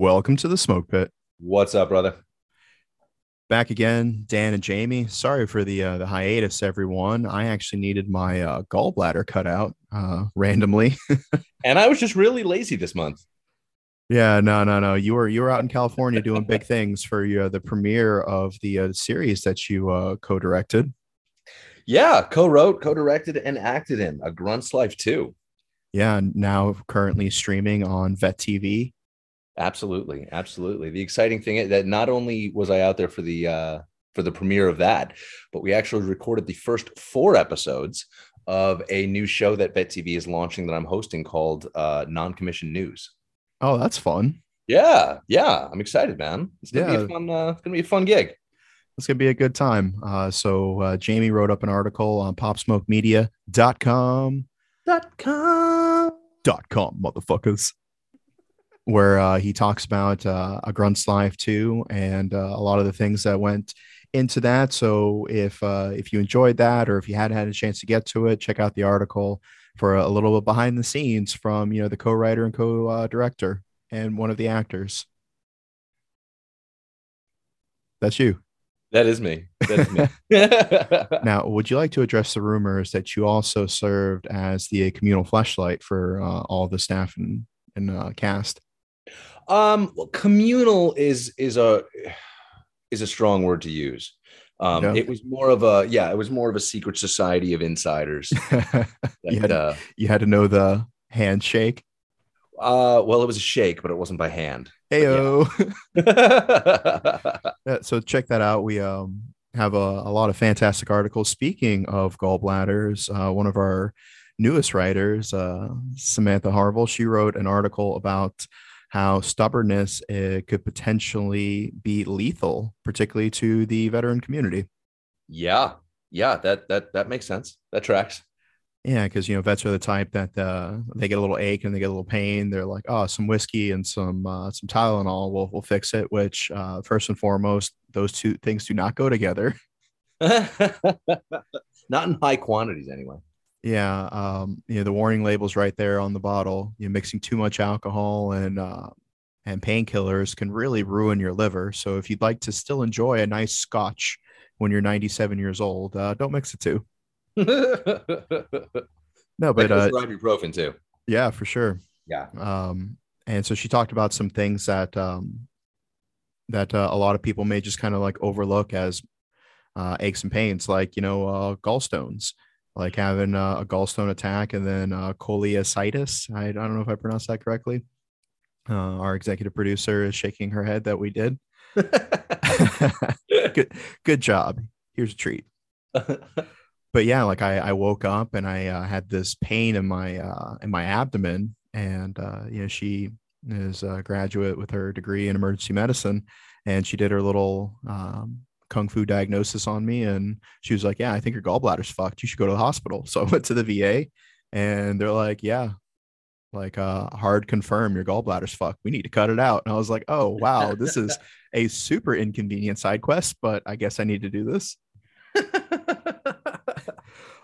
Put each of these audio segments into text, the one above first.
Welcome to the smoke pit. What's up, brother? Back again, Dan and Jamie. Sorry for the uh, the hiatus, everyone. I actually needed my uh, gallbladder cut out uh, randomly. and I was just really lazy this month. Yeah, no, no, no. You were you were out in California doing big things for uh, the premiere of the uh, series that you uh, co-directed. Yeah, co-wrote, co-directed, and acted in A Grunt's Life too. Yeah, now currently streaming on Vet TV Absolutely, absolutely. The exciting thing that not only was I out there for the uh, for the premiere of that, but we actually recorded the first four episodes of a new show that Vet TV is launching that I'm hosting called uh, Non-Commissioned News. Oh, that's fun. Yeah, yeah, I'm excited, man. It's gonna yeah. be a fun. Uh, it's gonna be a fun gig. It's gonna be a good time. Uh, so uh, Jamie wrote up an article on PopSmokeMedia.com. Dot com. Dot com, motherfuckers where uh, he talks about uh, a grunt's life too, and uh, a lot of the things that went into that. So if uh, if you enjoyed that, or if you hadn't had a chance to get to it, check out the article for a, little bit behind the scenes from you know the co-writer and co-director and one of the actors. That's you. That is me. That is me. now, would you like to address the rumors that you also served as the communal flashlight for uh, all the staff and, and uh, cast? Um, well, communal is is a is a strong word to use. Um, yeah. it was more of a yeah, it was more of a secret society of insiders. that, you, had, uh, you had to know the handshake. Uh, well, it was a shake, but it wasn't by hand. Heyo. Yeah. so check that out. We um have a, a lot of fantastic articles. Speaking of gallbladders, uh, one of our newest writers, uh, Samantha Harville, she wrote an article about how stubbornness uh, could potentially be lethal, particularly to the veteran community. Yeah, yeah, that that that makes sense. That tracks. Yeah, because you know vets are the type that uh, they get a little ache and they get a little pain. They're like, oh, some whiskey and some uh, some Tylenol will will fix it. Which uh, first and foremost, those two things do not go together. not in high quantities, anyway. Yeah, um, you know the warning labels right there on the bottle. You know, mixing too much alcohol and uh, and painkillers can really ruin your liver. So if you'd like to still enjoy a nice Scotch when you're 97 years old, uh, don't mix the two. no, but uh, ibuprofen too. Yeah, for sure. Yeah. Um, and so she talked about some things that um, that uh, a lot of people may just kind of like overlook as uh, aches and pains, like you know uh, gallstones like having uh, a gallstone attack and then uh, cholecystitis. I, I don't know if I pronounced that correctly. Uh, our executive producer is shaking her head that we did. good, good job. Here's a treat. but yeah, like I, I woke up and I uh, had this pain in my uh, in my abdomen, and uh, you know she is a graduate with her degree in emergency medicine, and she did her little um, kung fu diagnosis on me and she was like yeah i think your gallbladder's fucked. You should go to the hospital. So i went to the va and they're like yeah like uh hard confirm your gallbladder's fucked. We need to cut it out. And i was like oh wow this is a super inconvenient side quest but i guess i need to do this.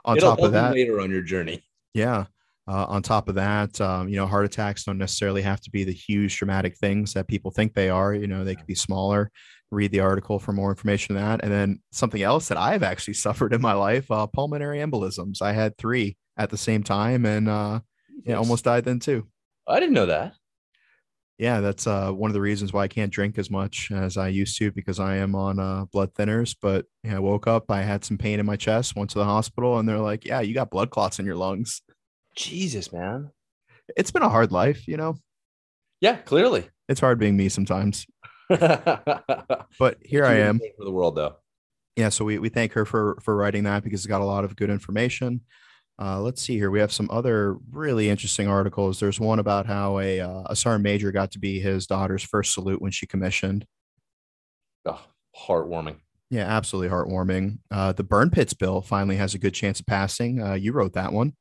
On It'll top of that later on your journey. Yeah uh, on top of that, um, you know, heart attacks don't necessarily have to be the huge dramatic things that people think they are. You know, they could be smaller read the article for more information on that. And then something else that I've actually suffered in my life, uh, pulmonary embolisms. I had three at the same time and uh, yeah, almost died then too. I didn't know that. Yeah, that's uh, one of the reasons why I can't drink as much as I used to because I am on uh, blood thinners. But yeah, I woke up, I had some pain in my chest, went to the hospital, and they're like, "Yeah, you got blood clots in your lungs." Jesus, man, it's been a hard life, you know. Yeah, clearly, it's hard being me sometimes. but here I am for the world, though. Yeah, so we, we thank her for for writing that because it's got a lot of good information. Uh, let's see here. We have some other really interesting articles. There's one about how a uh, a sergeant major got to be his daughter's first salute when she commissioned. Oh, heartwarming. Yeah, absolutely heartwarming. Uh, the burn pits bill finally has a good chance of passing. Uh, you wrote that one.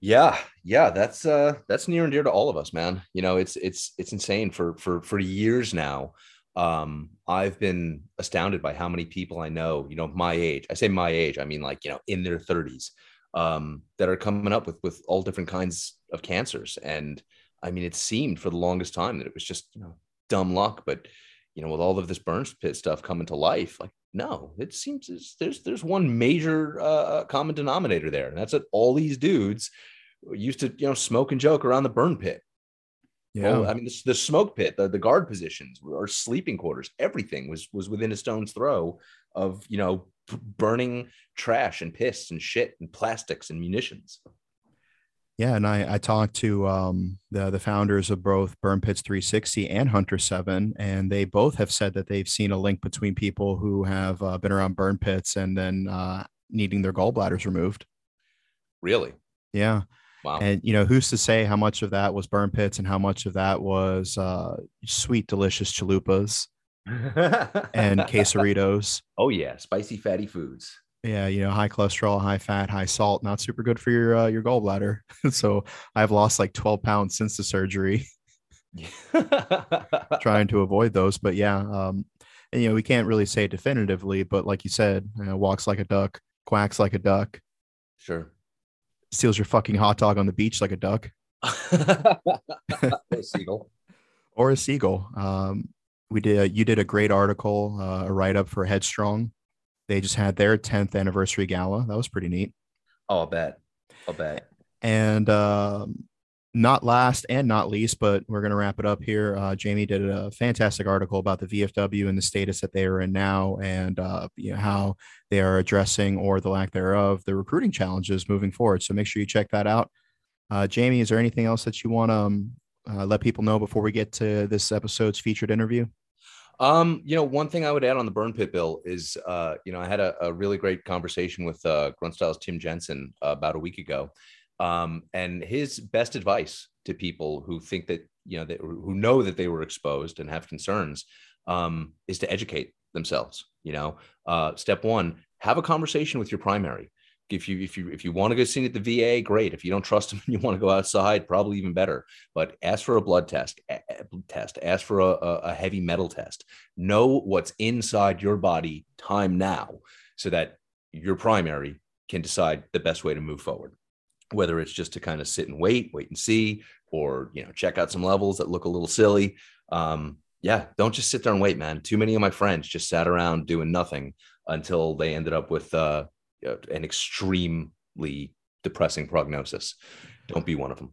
Yeah, yeah, that's uh that's near and dear to all of us, man. You know, it's it's it's insane for for for years now um, I've been astounded by how many people I know, you know, my age. I say my age, I mean like, you know, in their 30s, um, that are coming up with with all different kinds of cancers. And I mean, it seemed for the longest time that it was just, you know, dumb luck, but you know, with all of this burn pit stuff coming to life, like no, it seems there's there's one major uh, common denominator there, and that's that all these dudes used to you know smoke and joke around the burn pit. Yeah, oh, I mean the, the, smoke pit, the, the guard positions, or sleeping quarters, everything was was within a stone's throw of you know burning trash and piss and shit and plastics and munitions. Yeah, and I, I talked to um, the the founders of both Burn Pits 360 and Hunter Seven, and they both have said that they've seen a link between people who have uh, been around burn pits and then uh, needing their gallbladders removed. Really? Yeah. Wow. And you know, who's to say how much of that was burn pits and how much of that was uh, sweet, delicious chalupas and quesaritos? Oh yeah, spicy, fatty foods. Yeah you know high cholesterol high fat high salt not super good for your uh, your gallbladder. So i've lost like 12 pounds since the surgery. Trying to avoid those but yeah um and you know we can't really say definitively but like you said you know, walks like a duck quacks like a duck. Sure steals your fucking hot dog on the beach like a duck or a seagull or a seagull um we did you did a great article uh, a write-up for headstrong they just had their 10th anniversary gala. That was pretty neat. Oh, I'll bet. I'll bet. And um, not last and not least, but we're going to wrap it up here. Uh, Jamie did a fantastic article about the VFW and the status that they are in now, and uh, you know, how they are addressing or the lack thereof the recruiting challenges moving forward. So make sure you check that out. Uh, Jamie, is there anything else that you want to um, uh, let people know before we get to this episode's featured interview? Um, you know, one thing I would add on the burn pit bill is, uh, you know, I had a, a really great conversation with uh, Grunt Styles Tim Jensen uh, about a week ago, um, and his best advice to people who think that you know that, who know that they were exposed and have concerns um, is to educate themselves. You know, uh, step one: have a conversation with your primary if you if you if you want to go see at the VA, great. If you don't trust them and you want to go outside, probably even better. But ask for a blood test. A, test. Ask for a, a heavy metal test. Know what's inside your body. Time now, so that your primary can decide the best way to move forward. Whether it's just to kind of sit and wait, wait and see, or you know check out some levels that look a little silly. Um, yeah, don't just sit there and wait, man. Too many of my friends just sat around doing nothing until they ended up with uh, an extremely depressing prognosis. Don't be one of them.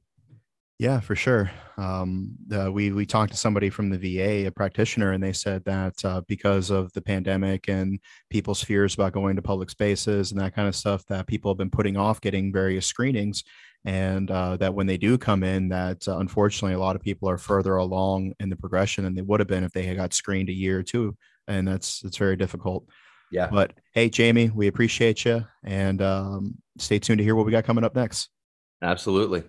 Yeah, for sure. Um, uh, we we talked to somebody from the VA, a practitioner, and they said that uh, because of the pandemic and people's fears about going to public spaces and that kind of stuff, that people have been putting off getting various screenings, and uh, that when they do come in, that uh, unfortunately a lot of people are further along in the progression than they would have been if they had got screened a year or two, and that's it's very difficult. Yeah. But hey, Jamie, we appreciate you and um, stay tuned to hear what we got coming up next. Absolutely.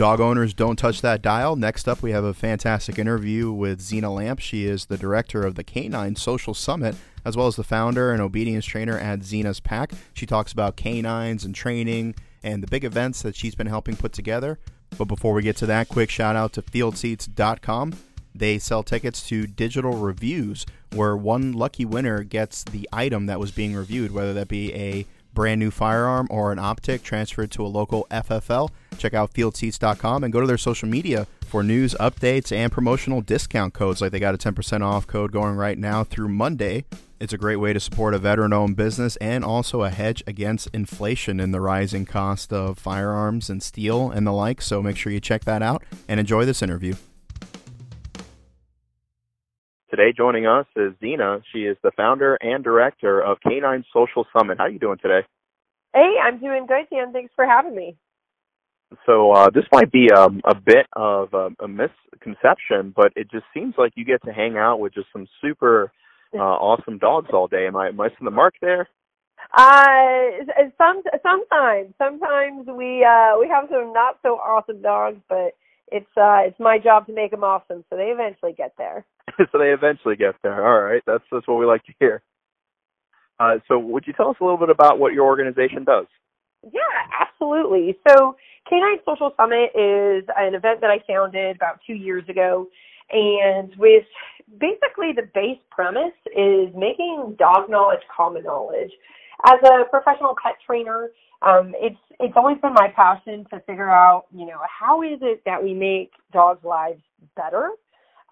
Dog owners, don't touch that dial. Next up, we have a fantastic interview with Xena Lamp. She is the director of the K9 Social Summit, as well as the founder and obedience trainer at Xena's Pack. She talks about canines and training and the big events that she's been helping put together. But before we get to that, quick shout out to fieldseats.com. They sell tickets to digital reviews where one lucky winner gets the item that was being reviewed, whether that be a brand new firearm or an optic transferred to a local FFL. Check out fieldseats.com and go to their social media for news, updates, and promotional discount codes. Like they got a 10% off code going right now through Monday. It's a great way to support a veteran owned business and also a hedge against inflation and the rising cost of firearms and steel and the like. So make sure you check that out and enjoy this interview. Today, joining us is Xena. She is the founder and director of K9 Social Summit. How are you doing today? Hey, I'm doing good, Dan. Thanks for having me. So uh, this might be um, a bit of a, a, misconception, but it just seems like you get to hang out with just some super uh, awesome dogs all day. Am I missing the mark there? Uh, some sometimes, sometimes we uh, we have some not so awesome dogs, but it's uh, it's my job to make them awesome, so they eventually get there. so they eventually get there. All right, that's that's what we like to hear. Uh, so, would you tell us a little bit about what your organization does? Yeah, absolutely. So, K9 Social Summit is an event that I founded about two years ago, and with basically the base premise is making dog knowledge common knowledge. As a professional pet trainer, um, it's it's always been my passion to figure out, you know, how is it that we make dogs' lives better.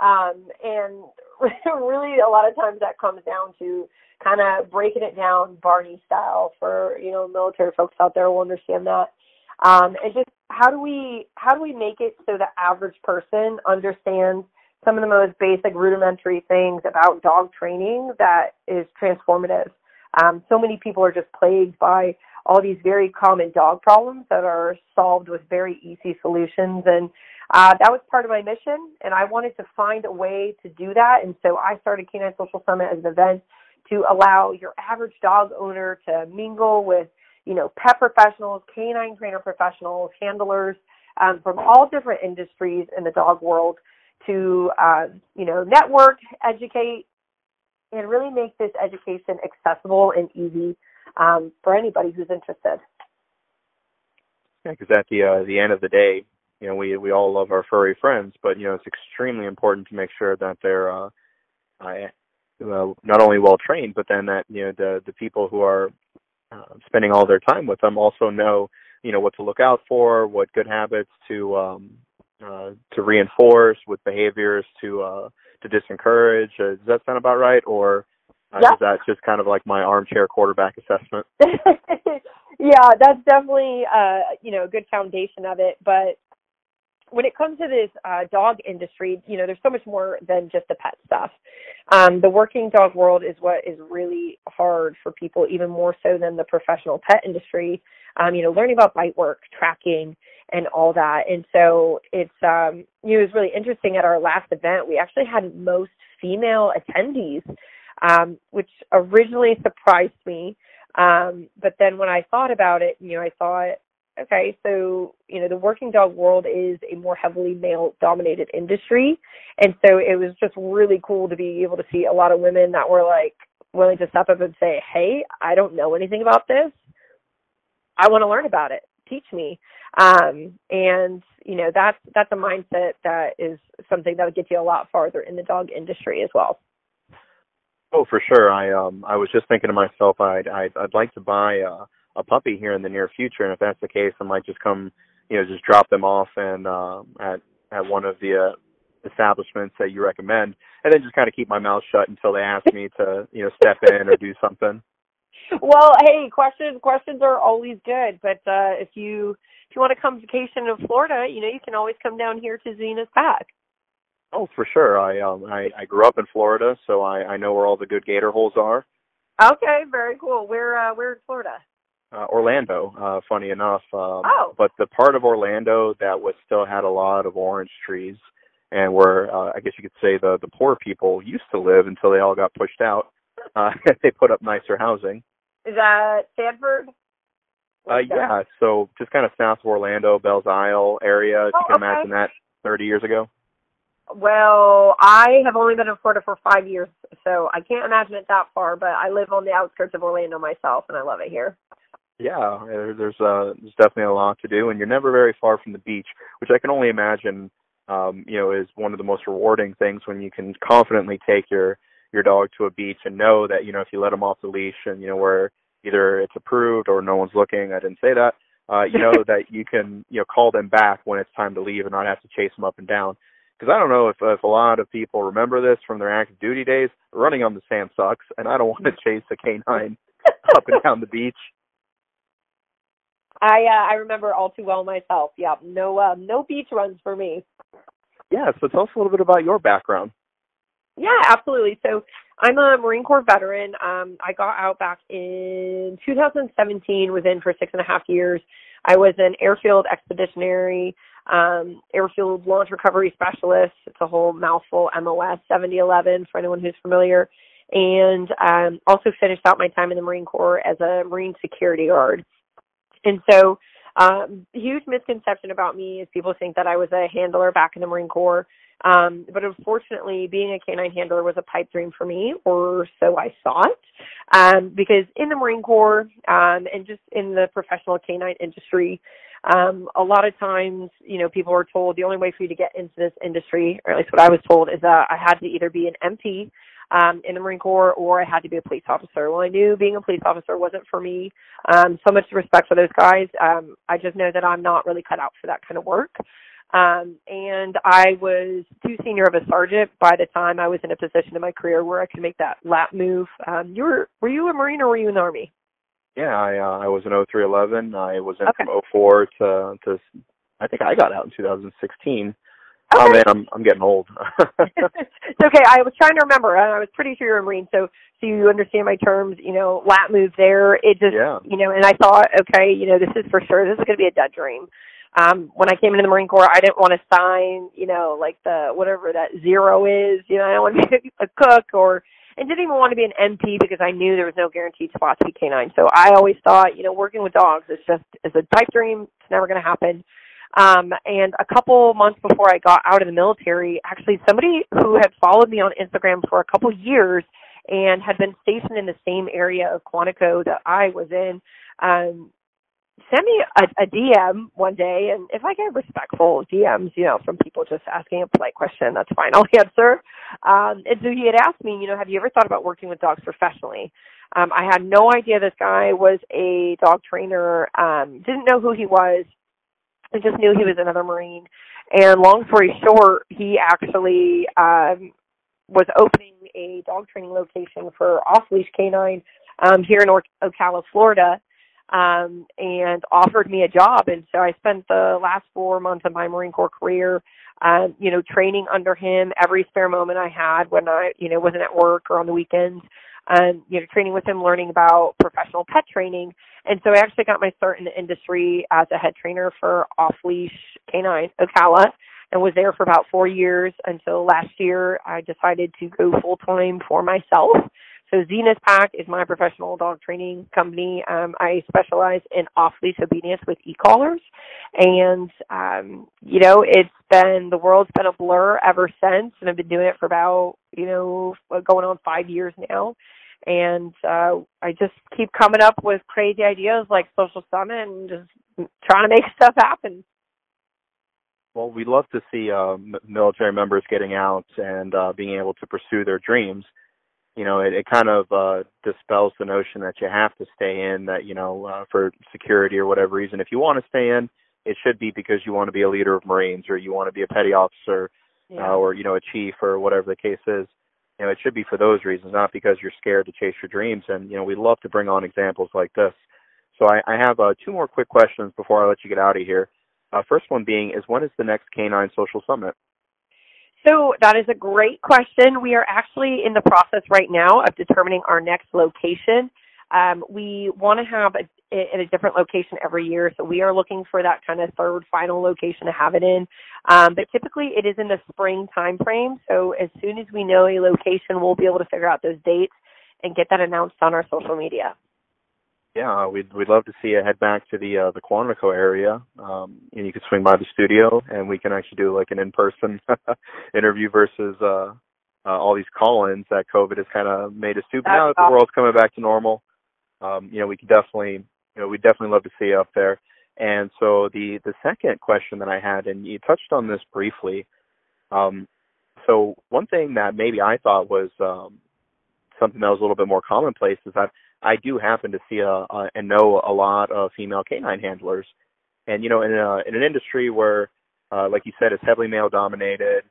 Um, and really, a lot of times that comes down to kind of breaking it down Barney style for you know military folks out there will understand that. Um, and just how do we how do we make it so the average person understands some of the most basic rudimentary things about dog training that is transformative. Um, so many people are just plagued by all these very common dog problems that are solved with very easy solutions. And uh, that was part of my mission. And I wanted to find a way to do that. And so I started K9 Social Summit as an event to allow your average dog owner to mingle with, you know, pet professionals, canine trainer professionals, handlers um, from all different industries in the dog world to, uh, you know, network, educate, and really make this education accessible and easy um, for anybody who's interested. Yeah, because at the uh, the end of the day, you know, we we all love our furry friends, but you know, it's extremely important to make sure that they're uh, uh, not only well trained, but then that you know the the people who are uh, spending all their time with them also know you know what to look out for, what good habits to um, uh, to reinforce, with behaviors to uh, to disencourage. Uh, does that sound about right, or uh, yeah. is that just kind of like my armchair quarterback assessment? yeah, that's definitely uh, you know a good foundation of it, but when it comes to this uh, dog industry, you know, there's so much more than just the pet stuff. Um, the working dog world is what is really hard for people, even more so than the professional pet industry. Um, you know, learning about bite work, tracking, and all that. And so it's, um, you know, it was really interesting at our last event. We actually had most female attendees, um, which originally surprised me. Um, but then when I thought about it, you know, I thought, okay, so, you know, the working dog world is a more heavily male dominated industry. And so it was just really cool to be able to see a lot of women that were like willing to step up and say, Hey, I don't know anything about this. I want to learn about it. Teach me. Um, and you know, that's, that's a mindset that is something that would get you a lot farther in the dog industry as well. Oh, for sure. I um I was just thinking to myself, I'd I'd, I'd like to buy uh a puppy here in the near future, and if that's the case, I might just come, you know, just drop them off and uh, at at one of the uh, establishments that you recommend, and then just kind of keep my mouth shut until they ask me to, you know, step in or do something. Well, hey, questions questions are always good, but uh, if you if you want to come vacation in Florida, you know, you can always come down here to Xena's Pack. Oh, for sure. I um I, I grew up in Florida, so I I know where all the good gator holes are. Okay, very cool. Where uh where in Florida? uh, Orlando. Uh, funny enough, um, oh. but the part of Orlando that was still had a lot of orange trees, and where uh, I guess you could say the the poor people used to live until they all got pushed out. Uh, they put up nicer housing. Is that Sanford? Uh, yeah, so just kind of south of Orlando, Belle Isle area. If oh, you can okay. imagine that 30 years ago. Well, I have only been in Florida for five years, so I can't imagine it that far. But I live on the outskirts of Orlando myself, and I love it here. Yeah, there's uh, there's definitely a lot to do, and you're never very far from the beach, which I can only imagine, um, you know, is one of the most rewarding things when you can confidently take your your dog to a beach and know that you know if you let him off the leash and you know where either it's approved or no one's looking. I didn't say that. Uh, you know that you can you know call them back when it's time to leave and not have to chase them up and down. Because I don't know if if a lot of people remember this from their active duty days. Running on the sand sucks, and I don't want to chase a canine up and down the beach. I uh, I remember all too well myself. Yeah, no uh, no beach runs for me. Yeah, so tell us a little bit about your background. Yeah, absolutely. So I'm a Marine Corps veteran. Um, I got out back in 2017. Was in for six and a half years. I was an airfield expeditionary, um, airfield launch recovery specialist. It's a whole mouthful. MOS 7011 for anyone who's familiar. And um, also finished out my time in the Marine Corps as a Marine security guard. And so, um, huge misconception about me is people think that I was a handler back in the Marine Corps. Um, but unfortunately, being a canine handler was a pipe dream for me, or so I thought. Um, because in the Marine Corps um, and just in the professional canine industry, um, a lot of times, you know, people are told the only way for you to get into this industry, or at least what I was told, is that I had to either be an MP um, in the Marine Corps or I had to be a police officer. Well, I knew being a police officer wasn't for me. Um, so much respect for those guys. Um, I just know that I'm not really cut out for that kind of work. Um, and I was too senior of a sergeant by the time I was in a position in my career where I could make that lat move. Um, you were were you a Marine or were you in the Army? Yeah, I uh, I was in 0311. I was in okay. from 04 to to I think I got out in 2016. Okay. Oh man, I'm I'm getting old. it's okay. I was trying to remember, and I was pretty sure you're a Marine, so so you understand my terms. You know, lat move there. It just, yeah. you know, and I thought, okay, you know, this is for sure. This is going to be a dead dream. Um, when I came into the Marine Corps, I didn't want to sign, you know, like the whatever that zero is. You know, I don't want to be a cook or and didn't even want to be an MP because I knew there was no guaranteed spot to be canine. So I always thought, you know, working with dogs is just is a pipe dream. It's never going to happen. Um, and a couple months before I got out of the military, actually somebody who had followed me on Instagram for a couple years and had been stationed in the same area of Quantico that I was in, um, sent me a, a DM one day, and if I get respectful DMs, you know, from people just asking a polite question, that's fine. I'll answer. Um, and so he had asked me, you know, have you ever thought about working with dogs professionally? Um, I had no idea this guy was a dog trainer. Um, didn't know who he was. I just knew he was another Marine. And long story short, he actually um, was opening a dog training location for off leash canine um, here in Ocala, Florida, um, and offered me a job. And so I spent the last four months of my Marine Corps career, um, you know, training under him every spare moment I had when I, you know, wasn't at work or on the weekends. Um, you know, training with him, learning about professional pet training. And so I actually got my start in the industry as a head trainer for off leash canine Ocala and was there for about four years until last year I decided to go full time for myself. So Xena's Pack is my professional dog training company. Um, I specialize in off leash obedience with e-collars, and um, you know it's been the world's been a blur ever since, and I've been doing it for about you know going on five years now. And uh, I just keep coming up with crazy ideas like Social Summit and just trying to make stuff happen. Well, we love to see uh, military members getting out and uh, being able to pursue their dreams. You know, it, it kind of uh, dispels the notion that you have to stay in, that, you know, uh, for security or whatever reason. If you want to stay in, it should be because you want to be a leader of Marines or you want to be a petty officer yeah. uh, or, you know, a chief or whatever the case is. You know, it should be for those reasons, not because you're scared to chase your dreams. And, you know, we love to bring on examples like this. So I, I have uh, two more quick questions before I let you get out of here. Uh, first one being is when is the next K9 Social Summit? So that is a great question. We are actually in the process right now of determining our next location. Um, we want to have a, in a different location every year, so we are looking for that kind of third final location to have it in. Um, but typically, it is in the spring time frame. So as soon as we know a location, we'll be able to figure out those dates and get that announced on our social media yeah, we'd we'd love to see you head back to the uh, the Quantico area. Um, and you can swing by the studio, and we can actually do like an in-person interview versus uh, uh, all these call-ins that COVID has kind of made us do. But now that the world's coming back to normal, um, you know, we can definitely, you know, we'd definitely love to see you up there. And so the the second question that I had, and you touched on this briefly. Um, so one thing that maybe I thought was um, something that was a little bit more commonplace is that I do happen to see a, a and know a lot of female canine handlers, and you know, in a in an industry where, uh, like you said, it's heavily male dominated.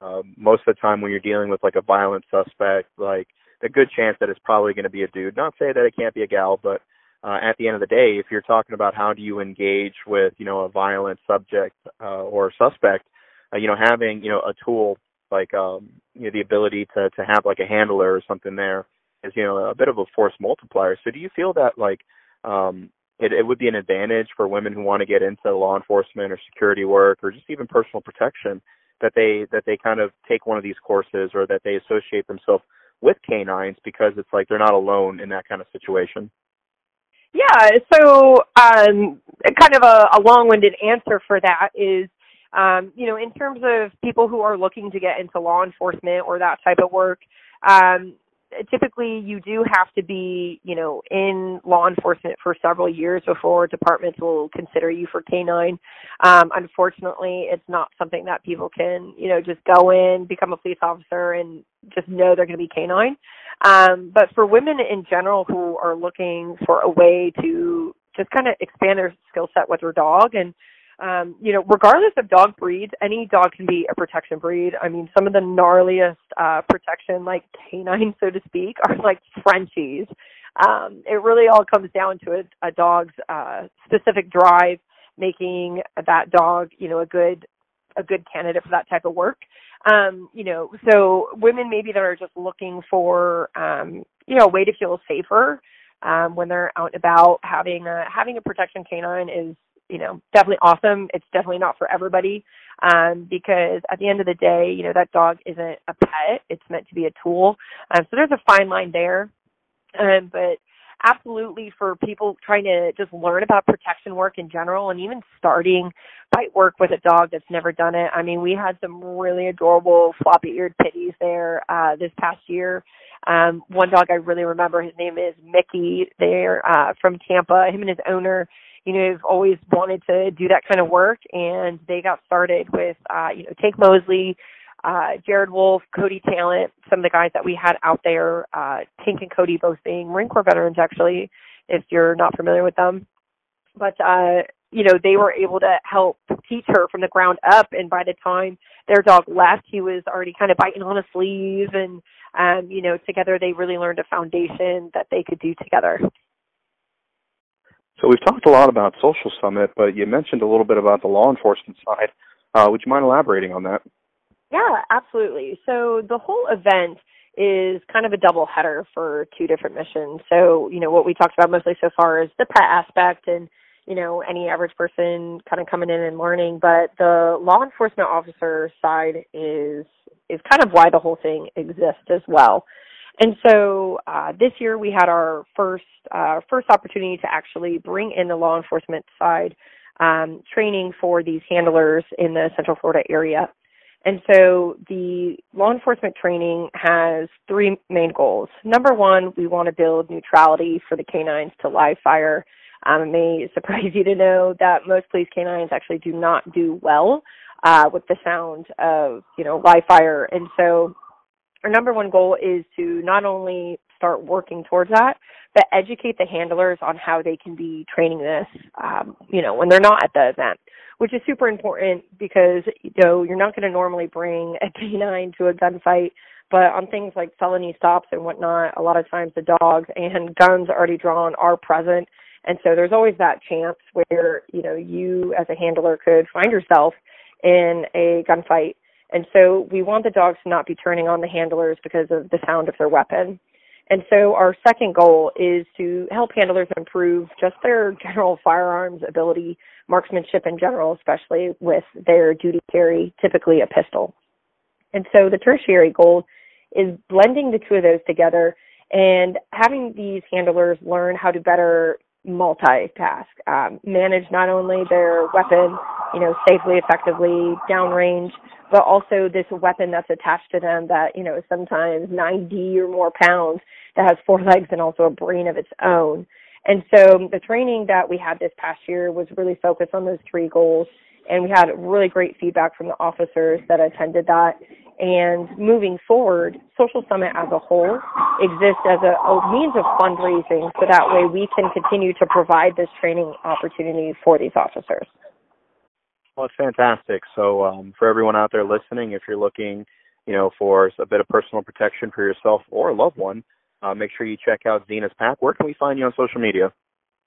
Um, most of the time, when you're dealing with like a violent suspect, like a good chance that it's probably going to be a dude. Not say that it can't be a gal, but uh, at the end of the day, if you're talking about how do you engage with you know a violent subject uh, or suspect, uh, you know having you know a tool like um, you know the ability to to have like a handler or something there is you know a bit of a force multiplier. So do you feel that like um, it, it would be an advantage for women who want to get into law enforcement or security work or just even personal protection that they that they kind of take one of these courses or that they associate themselves with canines because it's like they're not alone in that kind of situation. Yeah, so um, kind of a, a long-winded answer for that is, um, you know, in terms of people who are looking to get into law enforcement or that type of work, um, typically you do have to be, you know, in law enforcement for several years before departments will consider you for canine. Um, unfortunately, it's not something that people can, you know, just go in, become a police officer, and just know they're going to be canine. Um, but for women in general who are looking for a way to just kind of expand their skill set with their dog and um, you know, regardless of dog breeds, any dog can be a protection breed. I mean, some of the gnarliest uh, protection, like canines, so to speak, are like Frenchies. Um, it really all comes down to a, a dog's uh, specific drive, making that dog, you know, a good a good candidate for that type of work. Um, you know, so women maybe that are just looking for, um, you know, a way to feel safer um, when they're out and about, having a having a protection canine is you know, definitely awesome. It's definitely not for everybody um, because at the end of the day, you know, that dog isn't a pet. It's meant to be a tool. Um, so there's a fine line there. Um, but absolutely for people trying to just learn about protection work in general and even starting bite work with a dog that's never done it. I mean, we had some really adorable floppy eared pitties there uh this past year. Um one dog I really remember his name is Mickey. They're uh from Tampa. Him and his owner you know, have always wanted to do that kind of work, and they got started with, uh, you know, Tank Mosley, uh, Jared Wolf, Cody Talent, some of the guys that we had out there, uh, Tank and Cody both being Marine Corps veterans, actually, if you're not familiar with them. But, uh, you know, they were able to help teach her from the ground up, and by the time their dog left, he was already kind of biting on a sleeve, and, um, you know, together they really learned a foundation that they could do together. So we've talked a lot about Social Summit, but you mentioned a little bit about the law enforcement side. Uh, would you mind elaborating on that? Yeah, absolutely. So the whole event is kind of a double header for two different missions. So, you know, what we talked about mostly so far is the pet aspect and, you know, any average person kind of coming in and learning, but the law enforcement officer side is is kind of why the whole thing exists as well. And so uh, this year we had our first uh, first opportunity to actually bring in the law enforcement side um, training for these handlers in the Central Florida area. And so the law enforcement training has three main goals. Number one, we want to build neutrality for the canines to live fire. Um, it may surprise you to know that most police canines actually do not do well uh, with the sound of, you know, live fire. And so our number one goal is to not only start working towards that, but educate the handlers on how they can be training this, um, you know, when they're not at the event, which is super important because, you know, you're not going to normally bring a canine to a gunfight, but on things like felony stops and whatnot, a lot of times the dogs and guns already drawn are present. And so there's always that chance where, you know, you as a handler could find yourself in a gunfight and so we want the dogs to not be turning on the handlers because of the sound of their weapon. And so our second goal is to help handlers improve just their general firearms ability, marksmanship in general, especially with their duty carry, typically a pistol. And so the tertiary goal is blending the two of those together and having these handlers learn how to better multitask, um, manage not only their weapon, you know, safely, effectively, downrange, but also this weapon that's attached to them that, you know, sometimes 90 or more pounds that has four legs and also a brain of its own. And so the training that we had this past year was really focused on those three goals. And we had really great feedback from the officers that attended that. And moving forward, Social Summit as a whole exists as a, a means of fundraising so that way we can continue to provide this training opportunity for these officers. Well, it's fantastic. So, um, for everyone out there listening, if you're looking, you know, for a bit of personal protection for yourself or a loved one, uh, make sure you check out Xena's Pack. Where can we find you on social media?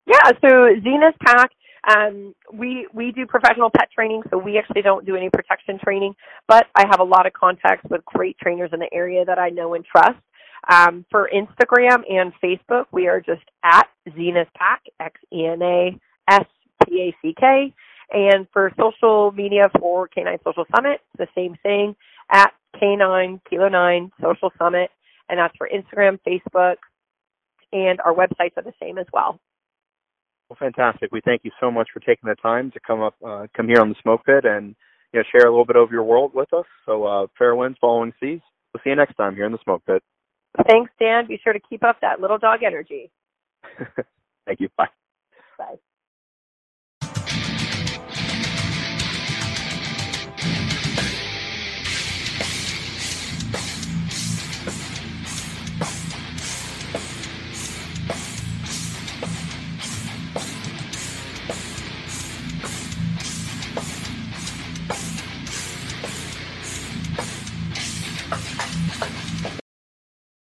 Yeah, so Xena's Pack. Um, we we do professional pet training, so we actually don't do any protection training. But I have a lot of contacts with great trainers in the area that I know and trust. Um, for Instagram and Facebook, we are just at Xena's Pack, X E N A S P A C K. And for social media for K9 Social Summit, the same thing at K9 Kilo 9 Social Summit. And that's for Instagram, Facebook, and our websites are the same as well. Well, fantastic. We thank you so much for taking the time to come up, uh, come here on the smoke pit and you know share a little bit of your world with us. So uh, fair winds, following seas. We'll see you next time here in the smoke pit. Thanks, Dan. Be sure to keep up that little dog energy. Thank you. Bye. Bye.